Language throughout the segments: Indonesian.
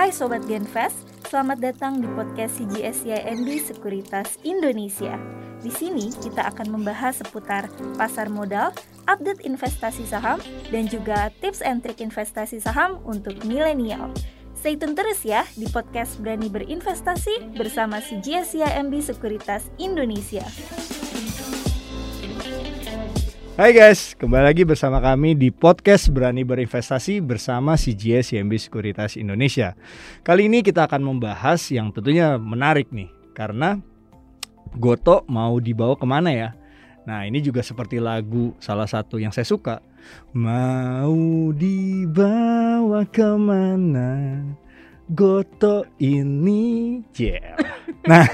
Hai Sobat Genfest, selamat datang di podcast CGSIMB Sekuritas Indonesia. Di sini kita akan membahas seputar pasar modal, update investasi saham, dan juga tips and trik investasi saham untuk milenial. Stay tune terus ya di podcast Berani Berinvestasi bersama CGSIMB Sekuritas Indonesia. Hai guys, kembali lagi bersama kami di podcast Berani Berinvestasi bersama CGS YMB Sekuritas Indonesia. Kali ini kita akan membahas yang tentunya menarik nih, karena Goto mau dibawa ke mana ya? Nah ini juga seperti lagu salah satu yang saya suka. Mau dibawa ke mana? Goto ini yeah. Nah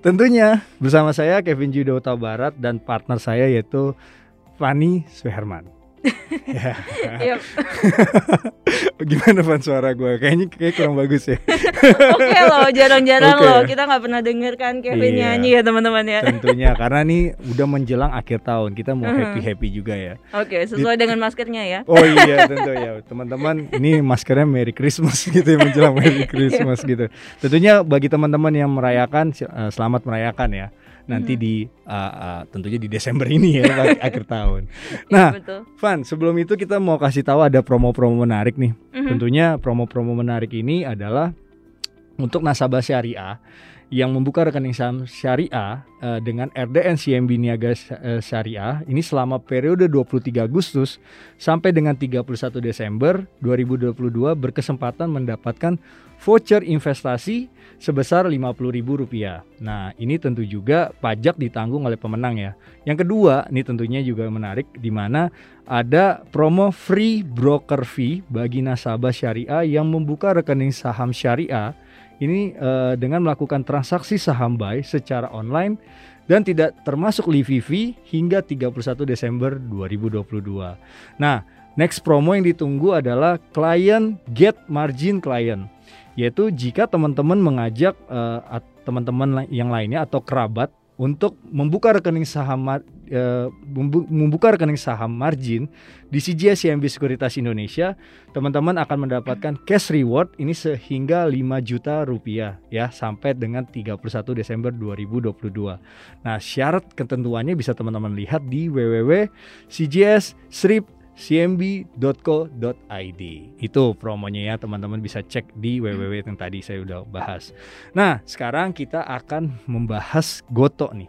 tentunya bersama saya Kevin Judo Barat dan partner saya yaitu Fani Suherman. ya. Yep. Gimana Van suara gue? Kayaknya kayak kurang bagus ya. Oke loh, jarang-jarang Oke. loh kita nggak pernah denger kan Kevin Iya. nyanyi ya teman-teman ya. Tentunya karena nih udah menjelang akhir tahun, kita mau Mhm. happy happy juga ya. Oke, sesuai dengan maskernya ya. Oh iya tentu ya teman-teman ini maskernya Merry Christmas gitu ya menjelang Merry Christmas gitu. Tentunya bagi teman-teman yang merayakan eh, selamat merayakan ya. Nanti Mhm. di eh, eh, tentunya di Desember ini ya akhir tahun. Iya, Nah, betul. Van, sebelum itu kita mau kasih tahu ada promo-promo menarik nih. Mhm. Tentunya promo-promo menarik ini adalah untuk nasabah syariah yang membuka rekening saham syariah eh, dengan RDN CMB Niaga eh, Syariah ini selama periode 23 Agustus sampai dengan 31 Desember 2022 berkesempatan mendapatkan voucher investasi sebesar Rp50.000. Nah, ini tentu juga pajak ditanggung oleh pemenang ya. Yang kedua, ini tentunya juga menarik di mana ada promo free broker fee bagi nasabah syariah yang membuka rekening saham syariah ini eh, dengan melakukan transaksi saham buy secara online dan tidak termasuk living fee hingga 31 Desember 2022. Nah, next promo yang ditunggu adalah client get margin client yaitu jika teman-teman mengajak eh, teman-teman yang lainnya atau kerabat untuk membuka rekening saham mar- eh, membu- membuka rekening saham margin di CGS CIMB Sekuritas Indonesia, teman-teman akan mendapatkan cash reward ini sehingga 5 juta rupiah ya sampai dengan 31 Desember 2022. Nah, syarat ketentuannya bisa teman-teman lihat di www.cgs-cmb.co.id. Itu promonya ya, teman-teman bisa cek di www yang tadi saya udah bahas. Nah, sekarang kita akan membahas Goto nih.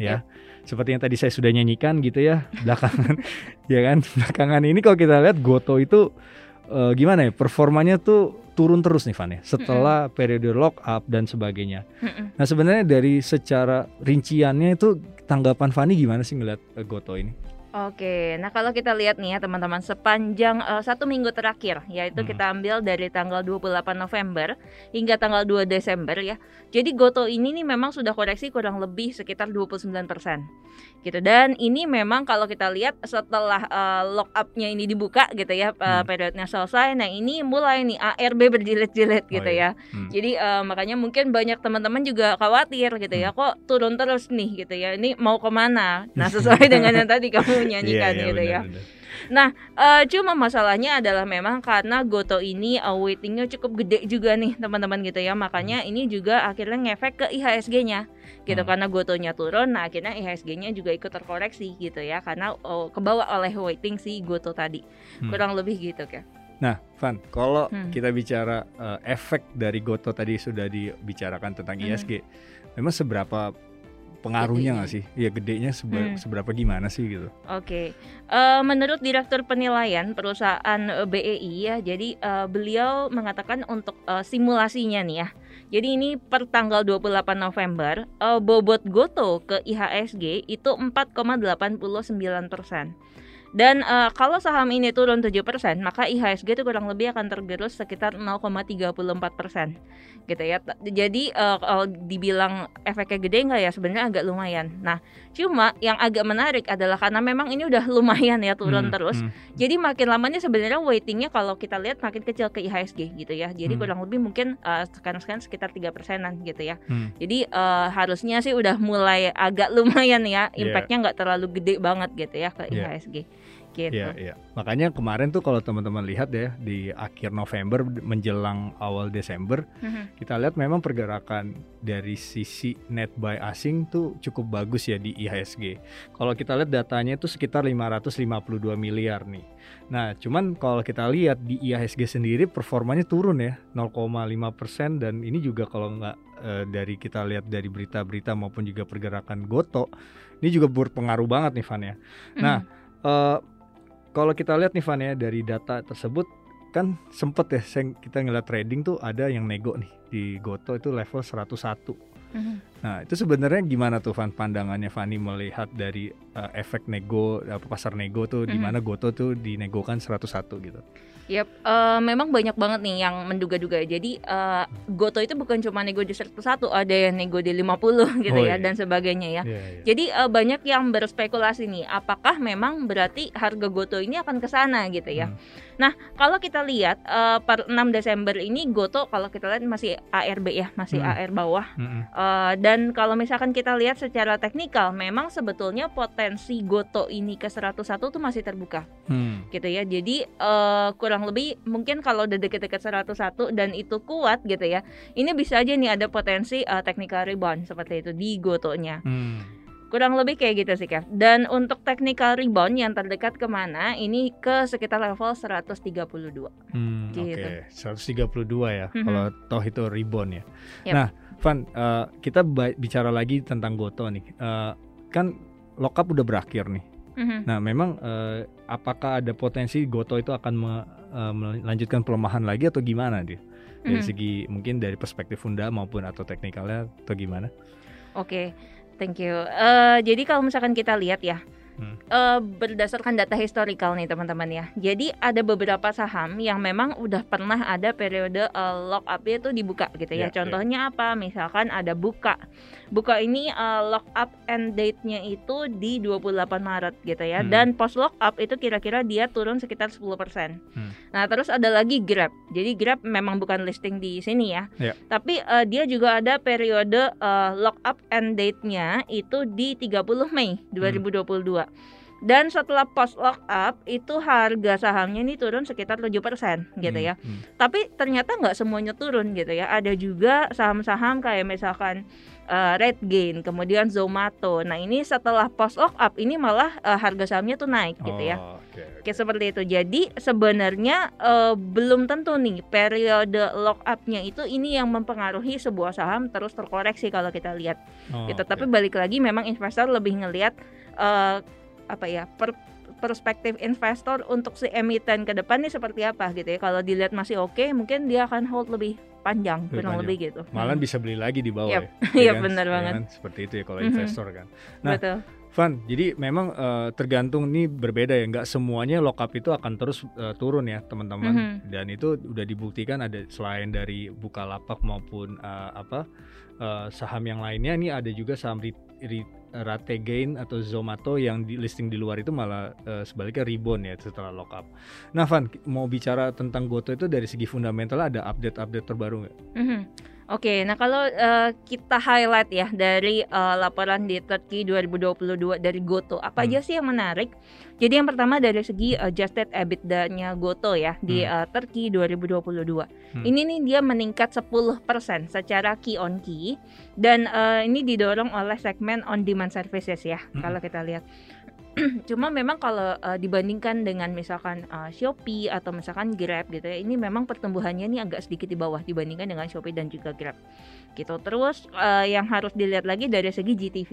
Ya. Seperti yang tadi saya sudah nyanyikan gitu ya, belakangan ya kan. Belakangan ini kalau kita lihat Goto itu eh, gimana ya? Performanya tuh turun terus nih Van ya. Setelah periode lock up dan sebagainya. Mm-mm. Nah, sebenarnya dari secara rinciannya itu tanggapan Fani gimana sih ngeliat eh, Goto ini? Oke, nah kalau kita lihat nih ya teman-teman sepanjang eh, satu minggu terakhir yaitu Hmm. kita ambil dari tanggal 28 November hingga tanggal 2 Desember ya. Jadi Goto ini nih memang sudah koreksi kurang lebih sekitar 29% gitu dan ini memang kalau kita lihat setelah eh, lock up-nya ini dibuka gitu ya eh, Hmm. periodenya selesai. Nah, ini mulai nih ARB berjilid-jilid Oh, gitu iya. ya. Hmm. Jadi eh, makanya mungkin banyak teman-teman juga khawatir gitu ya, kok turun terus nih gitu ya. Ini mau ke mana? Nah sesuai dengan yang tadi kamu nyanyikan Iya, iya, gitu ya. benar-benar. Eh, cuma masalahnya adalah memang karena Goto ini uh, weightingnya cukup gede juga nih teman-teman gitu ya. Makanya ini juga akhirnya ngefek ke IHSG-nya gitu Hmm. karena Gotonya turun. Nah akhirnya IHSG-nya juga ikut terkoreksi gitu ya karena oh, kebawa oleh weighting si Goto tadi. Hmm. Kurang lebih gitu kan. Nah, Van, kalau Hmm. kita bicara eh, efek dari Goto tadi sudah dibicarakan tentang Hmm. ISG, memang seberapa pengaruhnya nggak sih? Ya gedenya sebe- Hmm. seberapa gimana sih gitu? Oke, Eh, menurut Direktur Penilaian Perusahaan eh, BEI ya, jadi eh, beliau mengatakan untuk eh, simulasinya nih ya. Jadi ini per tanggal 28 November, eh, bobot Goto ke IHSG itu 4,89 persen. Dan eh, kalau saham ini turun 7%, maka IHSG itu kurang lebih akan tergerus sekitar 0,34%. Gitu ya. Jadi eh, kalau dibilang efeknya gede nggak ya sebenarnya agak lumayan. Nah, cuma yang agak menarik adalah karena memang ini udah lumayan ya turun Hmm, terus. hmm. Jadi makin lamanya sebenarnya weightingnya kalau kita lihat makin kecil ke IHSG gitu ya. Jadi Hmm. kurang lebih mungkin eh, sekarang-sekarang sekitar tiga persenan gitu ya. Hmm. Jadi eh, harusnya sih udah mulai agak lumayan ya. Iya. Impactnya nggak terlalu gede banget gitu ya ke Iya. IHSG gitu. Iya, iya. Makanya kemarin tuh kalau teman-teman lihat ya di akhir November menjelang awal Desember, Mhm. kita lihat memang pergerakan dari sisi net buy asing tuh cukup bagus ya di IHSG. Kalau kita lihat datanya itu sekitar 552 miliar nih. Nah, cuman kalau kita lihat di IHSG sendiri performanya turun ya 0,5 persen dan ini juga kalau nggak eh, dari kita lihat dari berita-berita maupun juga pergerakan Goto, ini juga berpengaruh banget nih Van ya. Nah, Mhm. Eh, kalau kita lihat nih Van ya dari data tersebut kan sempet ya kita ngeliat trading tuh ada yang nego nih di Goto itu level 101. Mhm. Nah itu sebenarnya gimana tuh Van pandangannya Fani melihat dari eh, efek nego apa pasar nego tuh di Mhm. mana Goto tuh dinegokan 101 gitu. Yap, eh, memang banyak banget nih yang menduga-duga. Jadi eh, Goto itu bukan cuma nego di 101, ada yang nego di 50 gitu Oh, ya iya. dan sebagainya ya. Iya, iya. Jadi eh, banyak yang berspekulasi nih, apakah memang berarti harga Goto ini akan ke sana gitu ya. Hmm. Nah, kalau kita lihat eh, per 6 Desember ini Goto kalau kita lihat masih ARB ya, masih Hmm. AR bawah. Mm-mm. Eh, dan kalau misalkan kita lihat secara teknikal, memang sebetulnya potensi Goto ini ke 101 tuh masih terbuka Hmm. gitu ya. Jadi eh, kurang lebih mungkin kalau udah deket-deket 101 dan itu kuat gitu ya. Ini bisa aja nih ada potensi eh, technical rebound seperti itu di Gotonya. Hmm. Kurang lebih kayak gitu sih Kev. Dan untuk technical rebound yang terdekat ke mana? Ini ke sekitar level 132. Hmm, Gitu. Oke, 132 ya. Mhm. Kalau toh itu rebound ya. Yap. Nah, Van, eh, kita bicara lagi tentang Goto nih. Eh, kan lockup udah berakhir nih. Mhm. Nah, memang eh, apakah ada potensi Goto itu akan me- eh, melanjutkan pelemahan lagi atau gimana dia? Dari Mhm. segi mungkin dari perspektif funda maupun atau teknikalnya atau gimana? Oke, thank you. Eh, jadi kalau misalkan kita lihat ya, Hmm. eh, berdasarkan data historical nih teman-teman ya. Jadi ada beberapa saham yang memang udah pernah ada periode eh, lock up itu dibuka gitu ya. Iya, iya. Contohnya apa? Misalkan ada buka. Buka ini eh, lock up end date-nya itu di 28 Maret gitu ya. Hmm. Dan post lock up itu kira-kira dia turun sekitar 10%. Hmm. Nah, terus ada lagi Grab. Jadi Grab memang bukan listing di sini ya. Iya. Tapi eh, dia juga ada periode eh, lock up end date-nya itu di 30 Mei 2022. Dan setelah post lock up itu harga sahamnya ini turun sekitar 7% gitu Hmm, ya. hmm. Tapi ternyata nggak semuanya turun gitu ya. Ada juga saham-saham kayak misalkan eh, Red Gain, kemudian Zomato. Nah, ini setelah post lock up ini malah eh, harga sahamnya tuh naik gitu ya. Oh, oke, oke. Kayak seperti itu. Jadi sebenarnya eh, belum tentu nih periode lock up-nya itu ini yang mempengaruhi sebuah saham terus terkoreksi kalau kita lihat Oh, gitu. oke. Tapi balik lagi memang investor lebih ngelihat eh, apa ya per- perspektif investor untuk si emiten ke depan nih seperti apa gitu ya. Kalau dilihat masih oke, mungkin dia akan hold lebih panjang, Lebih kurang panjang. lebih gitu. Malah bisa beli lagi di bawah Yap. ya. Iya, kan? benar Ya banget. kan? Seperti itu ya kalau Mhm. investor kan. Nah, Betul. Van, jadi memang eh, tergantung nih berbeda ya. Nggak semuanya lockup itu akan terus eh, turun ya teman-teman. Mhm. Dan itu udah dibuktikan ada selain dari Bukalapak maupun eh, apa eh, saham yang lainnya. Ini ada juga saham ri, ri- Rate Gain atau Zomato yang di listing di luar itu malah eh, sebaliknya rebound ya setelah lockup. Nah Van, mau bicara tentang Goto itu dari segi fundamental ada update-update terbaru nggak? Mhm. Oke, nah kalau eh, kita highlight ya dari eh, laporan di Turkey 2022 dari Goto, apa Hmm. aja sih yang menarik? Jadi yang pertama dari segi adjusted EBITDA-nya Goto ya di Hmm. eh, Turkey 2022. Hmm. Ini nih dia meningkat 10% secara key on key dan eh, ini didorong oleh segmen on demand services ya Hmm. kalau kita lihat. Cuma memang kalau eh, dibandingkan dengan misalkan eh, Shopee atau misalkan Grab gitu ya, ini memang pertumbuhannya ini agak sedikit di bawah dibandingkan dengan Shopee dan juga Grab. Gitu. Terus eh, yang harus dilihat lagi dari segi GTV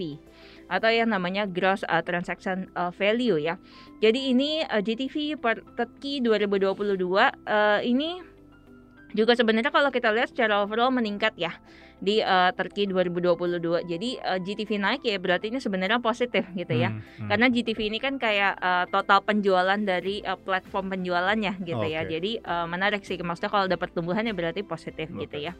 atau yang namanya gross eh, transaction eh, value ya. Jadi ini eh, GTV per Turkey 2022 eh, ini juga sebenarnya kalau kita lihat secara overall meningkat ya di eh, Turkey 2022. Jadi eh, GTV naik ya berarti ini sebenarnya positif gitu ya. Hmm, hmm. Karena GTV ini kan kayak eh, total penjualan dari eh, platform penjualannya gitu ya. Oke. Jadi eh, menarik sih. Maksudnya kalau ada pertumbuhan ya berarti positif Oke. gitu ya.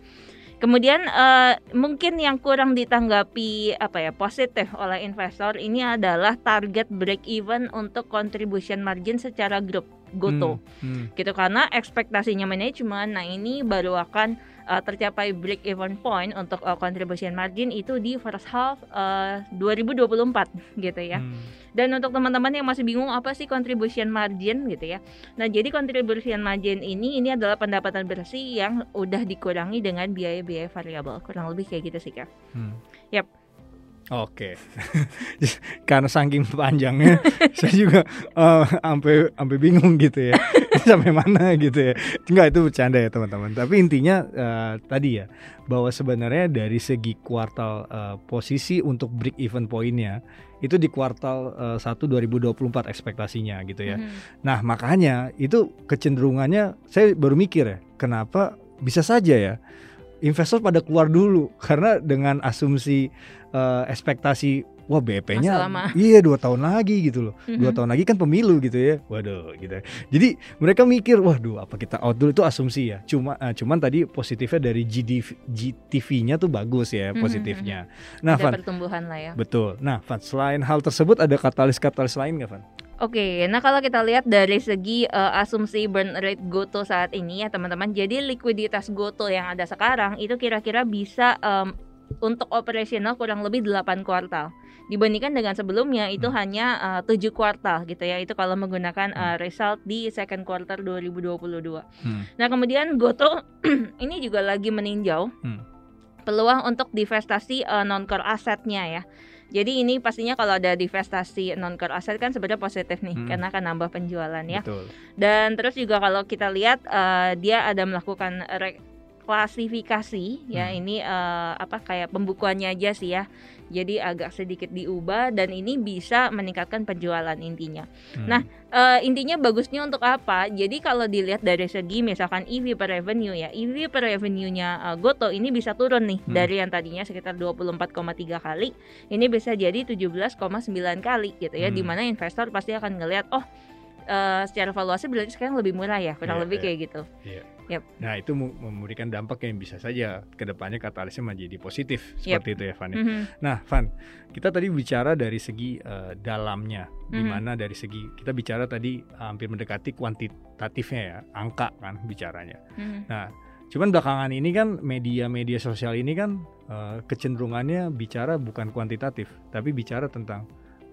Kemudian eh, mungkin yang kurang ditanggapi apa ya positif oleh investor ini adalah target break even untuk contribution margin secara grup Goto. Hmm, hmm. Gitu karena ekspektasinya manajemen nah ini baru akan uh, tercapai break even point untuk uh, contribution margin itu di first half uh, 2024 gitu ya. Hmm. Dan untuk teman-teman yang masih bingung apa sih contribution margin gitu ya. Nah, jadi contribution margin ini ini adalah pendapatan bersih yang udah dikurangi dengan biaya-biaya variabel. Kurang lebih kayak gitu sih, Kak. Hmm. Yap. Oke, karena saking panjangnya, saya juga eh, sampai sampai bingung gitu ya, sampai mana gitu ya. Enggak itu bercanda ya teman-teman. Tapi intinya eh, tadi ya, bahwa sebenarnya dari segi kuartal eh, posisi untuk break even pointnya itu di kuartal eh, 1 2024 ekspektasinya gitu ya. Mhm. Nah makanya itu kecenderungannya saya baru mikir ya, kenapa bisa saja ya investor pada keluar dulu. Karena dengan asumsi eh, ekspektasi wah BP-nya iya dua tahun lagi gitu loh. Dua Mhm. tahun lagi kan pemilu gitu ya. Waduh gitu. Jadi mereka mikir waduh apa kita out dulu? Itu asumsi ya. Cuma eh, cuman tadi positifnya dari GDV, GTV-nya tuh bagus ya Mhm, positifnya. nah Ada Van. pertumbuhan lah ya. betul. Nah Van selain hal tersebut ada katalis-katalis lain nggak Van Oke, nah kalau kita lihat dari segi eh, asumsi burn rate Goto saat ini ya teman-teman, jadi likuiditas Goto yang ada sekarang itu kira-kira bisa em, untuk operasional kurang lebih 8 kuartal. Dibandingkan dengan sebelumnya itu Hmm. hanya eh, 7 kuartal gitu ya. Itu kalau menggunakan Hmm. result di second quarter 2022. Hmm. Nah, kemudian Goto ini juga lagi meninjau Hmm. peluang untuk divestasi eh, non-core asetnya ya. Jadi ini pastinya kalau ada divestasi non-core aset kan sebenarnya positif nih Hmm. karena akan nambah penjualan ya. betul Dan terus juga kalau kita lihat eh, dia ada melakukan ya Hmm. ini eh, apa kayak pembukuannya aja sih ya. Jadi agak sedikit diubah dan ini bisa meningkatkan penjualan intinya. Hmm. Nah, Eh, intinya bagusnya untuk apa? Jadi kalau dilihat dari segi misalkan EV per revenue ya, EV per revenue-nya eh, Goto ini bisa turun nih Hmm. dari yang tadinya sekitar 24,3 kali, ini bisa jadi 17,9 kali gitu ya, Hmm. di mana investor pasti akan ngelihat oh eh, secara valuasi berarti sekarang lebih murah ya, kurang Iya, lebih iya. kayak gitu. Nah itu memberikan dampak yang bisa saja ke depannya katalisnya menjadi positif seperti itu ya Van. ya. Mhm. Nah Van, kita tadi bicara dari segi eh, dalamnya, di Mhm. mana dari segi kita bicara tadi hampir mendekati kuantitatifnya ya, angka kan bicaranya. Mhm. Cuman belakangan ini kan media-media sosial ini kan eh, kecenderungannya bicara bukan kuantitatif, tapi bicara tentang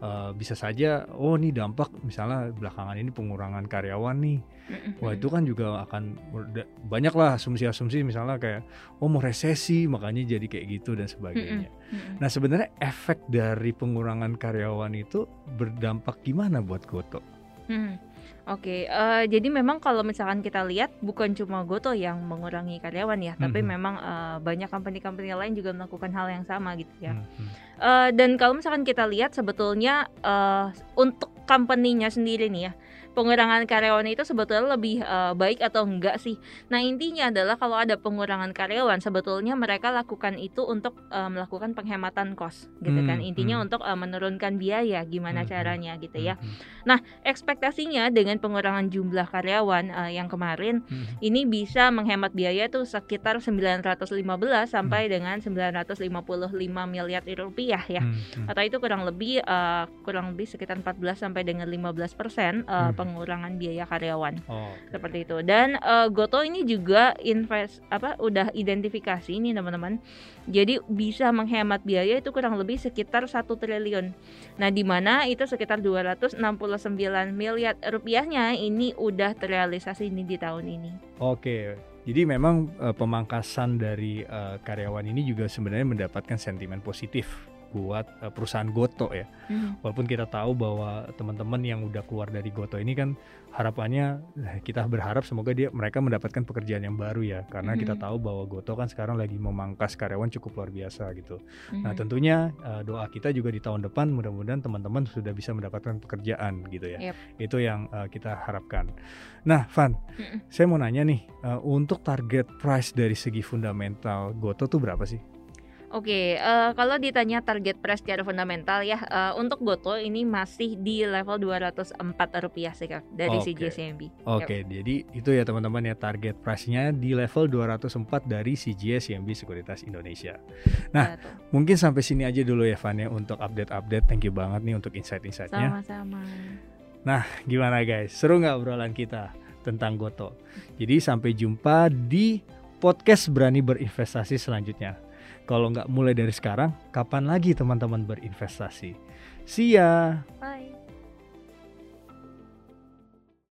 eh, bisa saja oh nih dampak misalnya belakangan ini pengurangan karyawan nih. Wah itu kan juga akan ber- banyak lah asumsi-asumsi misalnya kayak oh mau resesi makanya jadi kayak gitu dan sebagainya. Nah sebenarnya efek dari pengurangan karyawan itu berdampak gimana buat Goto? Hmm, Oke, eh, jadi memang kalau misalkan kita lihat bukan cuma Goto yang mengurangi karyawan ya, tapi Mhm. memang eh, banyak company-company lain juga melakukan hal yang sama gitu ya. Hmm, hmm. Eh, dan kalau misalkan kita lihat sebetulnya eh, untuk company-nya sendiri nih ya, pengurangan karyawan itu sebetulnya lebih eh, baik atau enggak sih? Nah intinya adalah kalau ada pengurangan karyawan, sebetulnya mereka lakukan itu untuk eh, melakukan penghematan cost, gitu kan? Hmm, Intinya hmm. untuk eh, menurunkan biaya, gimana Hmm, hmm. caranya gitu ya. Hmm, Ekspektasinya dengan pengurangan jumlah karyawan eh, yang kemarin hmm, ini bisa menghemat biaya tuh sekitar 915 sampai dengan 955 miliar rupiah ya. hmm, hmm. Atau itu kurang lebih eh, kurang lebih sekitar 14 sampai dengan 15 persen eh, Hmm. Pengurangan biaya karyawan Oh, seperti itu. Dan eh, Goto ini juga invest apa udah identifikasi ini teman-teman. Jadi bisa menghemat biaya itu kurang lebih sekitar satu triliun. Nah, di mana itu sekitar 269 miliar rupiahnya ini udah terrealisasi ini di tahun ini. Oke. Jadi memang eh, pemangkasan dari eh, karyawan ini juga sebenarnya mendapatkan sentimen positif buat eh, perusahaan Goto ya. Walaupun kita tahu bahwa teman-teman yang udah keluar dari Goto ini kan harapannya eh, kita berharap semoga dia mereka mendapatkan pekerjaan yang baru ya karena kita Mhm. tahu bahwa Goto kan sekarang lagi memangkas karyawan cukup luar biasa gitu. Nah, Mhm. tentunya eh, doa kita juga di tahun depan mudah-mudahan teman-teman sudah bisa mendapatkan pekerjaan gitu ya. Yep. Itu yang eh, kita harapkan. Nah, Van, Mhm. saya mau nanya nih eh, untuk target price dari segi fundamental Goto tuh berapa sih? Oke, eh, kalau ditanya target price secara fundamental ya, eh, untuk Goto ini masih di level 204 rupiah sih kak dari Oke. CJCMB. Oke, jadi itu ya teman-teman ya target price-nya di level 204 dari CGS CMB Sekuritas Indonesia. Nah, Betul. Mungkin sampai sini aja dulu ya Van ya untuk update-update. Thank you banget nih untuk insight-insightnya. sama-sama. Nah, gimana guys? Seru nggak obrolan kita tentang Goto? Jadi sampai jumpa di podcast Berani Berinvestasi selanjutnya. Kalau nggak mulai dari sekarang, kapan lagi teman-teman berinvestasi? See ya! Bye.